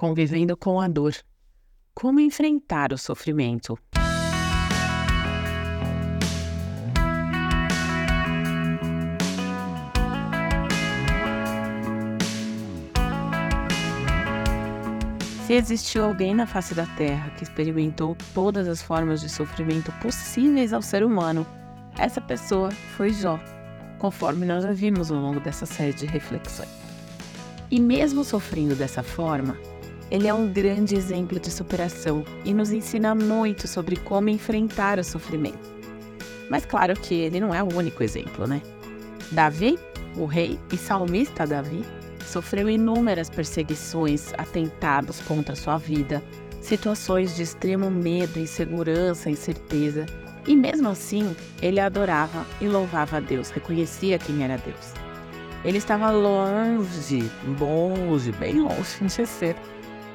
convivendo com a dor. Como enfrentar o sofrimento? Se existiu alguém na face da Terra que experimentou todas as formas de sofrimento possíveis ao ser humano, essa pessoa foi Jó, conforme nós já vimos ao longo dessa série de reflexões. E mesmo sofrendo dessa forma, ele é um grande exemplo de superação e nos ensina muito sobre como enfrentar o sofrimento. Mas claro que ele não é o único exemplo, né? Davi, o rei e salmista Davi, sofreu inúmeras perseguições, atentados contra sua vida, situações de extremo medo, insegurança, incerteza. E mesmo assim, ele adorava e louvava a Deus, reconhecia quem era Deus. Ele estava longe, longe, bem longe de ser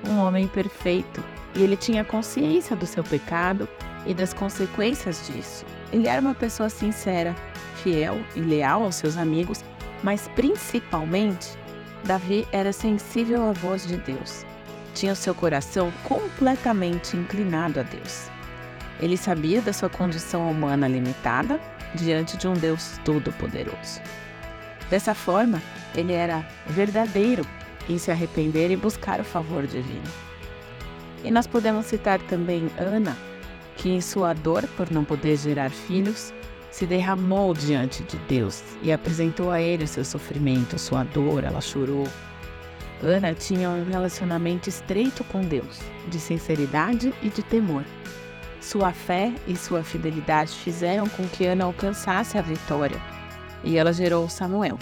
um homem perfeito. E ele tinha consciência do seu pecado e das consequências disso. Ele era uma pessoa sincera, fiel e leal aos seus amigos, mas principalmente Davi era sensível à voz de Deus. Tinha o seu coração completamente inclinado a Deus. Ele sabia da sua condição humana limitada diante de um Deus todo-poderoso. Dessa forma, ele era verdadeiro em se arrepender e buscar o favor divino. E nós podemos citar também Ana, que em sua dor por não poder gerar filhos, se derramou diante de Deus e apresentou a ele seu sofrimento, sua dor, ela chorou. Ana tinha um relacionamento estreito com Deus, de sinceridade e de temor. Sua fé e sua fidelidade fizeram com que Ana alcançasse a vitória, e ela gerou Samuel,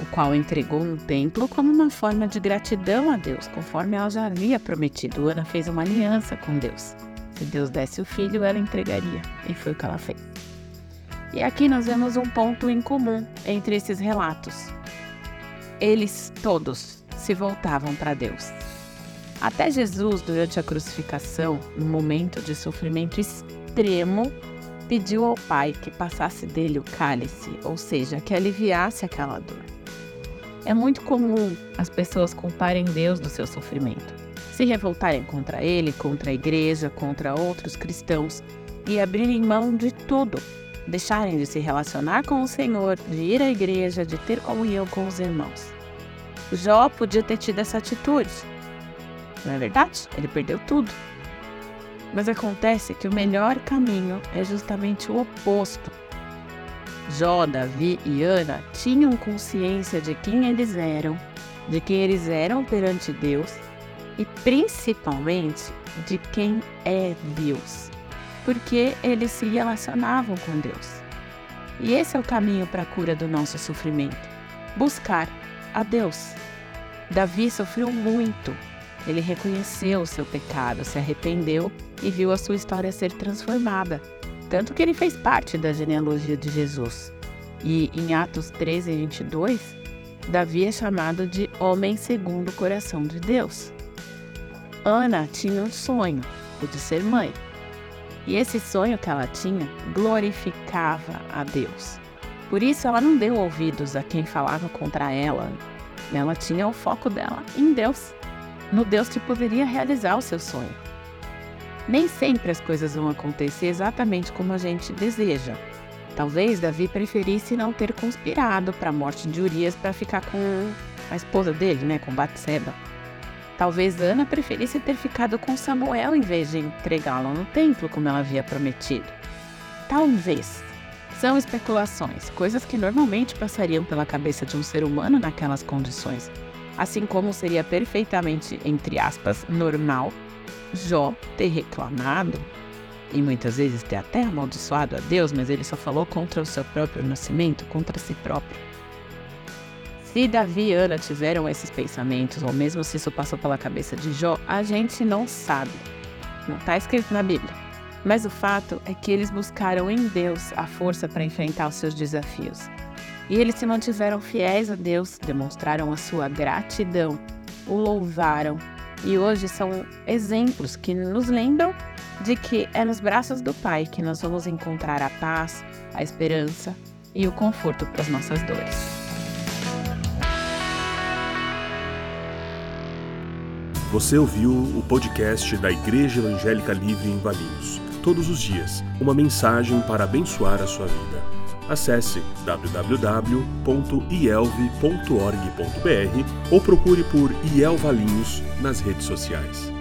o qual entregou no templo como uma forma de gratidão a Deus, conforme ela já havia prometido. Ana fez uma aliança com Deus. Se Deus desse o filho, ela entregaria, e foi o que ela fez. E aqui nós vemos um ponto em comum entre esses relatos. Eles todos se voltavam para Deus. Até Jesus, durante a crucificação, no momento de sofrimento extremo, pediu ao Pai que passasse dele o cálice, ou seja, que aliviasse aquela dor. É muito comum as pessoas culparem Deus do seu sofrimento, se revoltarem contra ele, contra a igreja, contra outros cristãos e abrirem mão de tudo deixarem de se relacionar com o Senhor, de ir à igreja, de ter comunhão com os irmãos. Jó podia ter tido essa atitude. Não é verdade? Ele perdeu tudo. Mas acontece que o melhor caminho é justamente o oposto. Jó, Davi e Ana tinham consciência de quem eles eram, de quem eles eram perante Deus e principalmente de quem é Deus porque eles se relacionavam com Deus. E esse é o caminho para a cura do nosso sofrimento: buscar a Deus. Davi sofreu muito. Ele reconheceu o seu pecado, se arrependeu e viu a sua história ser transformada. Tanto que ele fez parte da genealogia de Jesus. E em Atos 13, 22, Davi é chamado de homem segundo o coração de Deus. Ana tinha um sonho, o de ser mãe. E esse sonho que ela tinha glorificava a Deus. Por isso ela não deu ouvidos a quem falava contra ela. Ela tinha o foco dela em Deus, no Deus que poderia realizar o seu sonho. Nem sempre as coisas vão acontecer exatamente como a gente deseja. Talvez Davi preferisse não ter conspirado para a morte de Urias para ficar com a esposa dele, né, com Batseba. Talvez Ana preferisse ter ficado com Samuel em vez de entregá-lo no templo, como ela havia prometido. Talvez. São especulações, coisas que normalmente passariam pela cabeça de um ser humano naquelas condições. Assim como seria perfeitamente, entre aspas, normal Jó ter reclamado e muitas vezes ter até amaldiçoado a Deus, mas ele só falou contra o seu próprio nascimento, contra si próprio. Se Davi e Ana tiveram esses pensamentos, ou mesmo se isso passou pela cabeça de Jó, a gente não sabe. Não está escrito na Bíblia. Mas o fato é que eles buscaram em Deus a força para enfrentar os seus desafios. E eles se mantiveram fiéis a Deus, demonstraram a sua gratidão, o louvaram e hoje são exemplos que nos lembram de que é nos braços do Pai que nós vamos encontrar a paz, a esperança e o conforto para as nossas dores. Você ouviu o podcast da Igreja Evangélica Livre em Valinhos. Todos os dias, uma mensagem para abençoar a sua vida. Acesse www.ielve.org.br ou procure por IEL Valinhos nas redes sociais.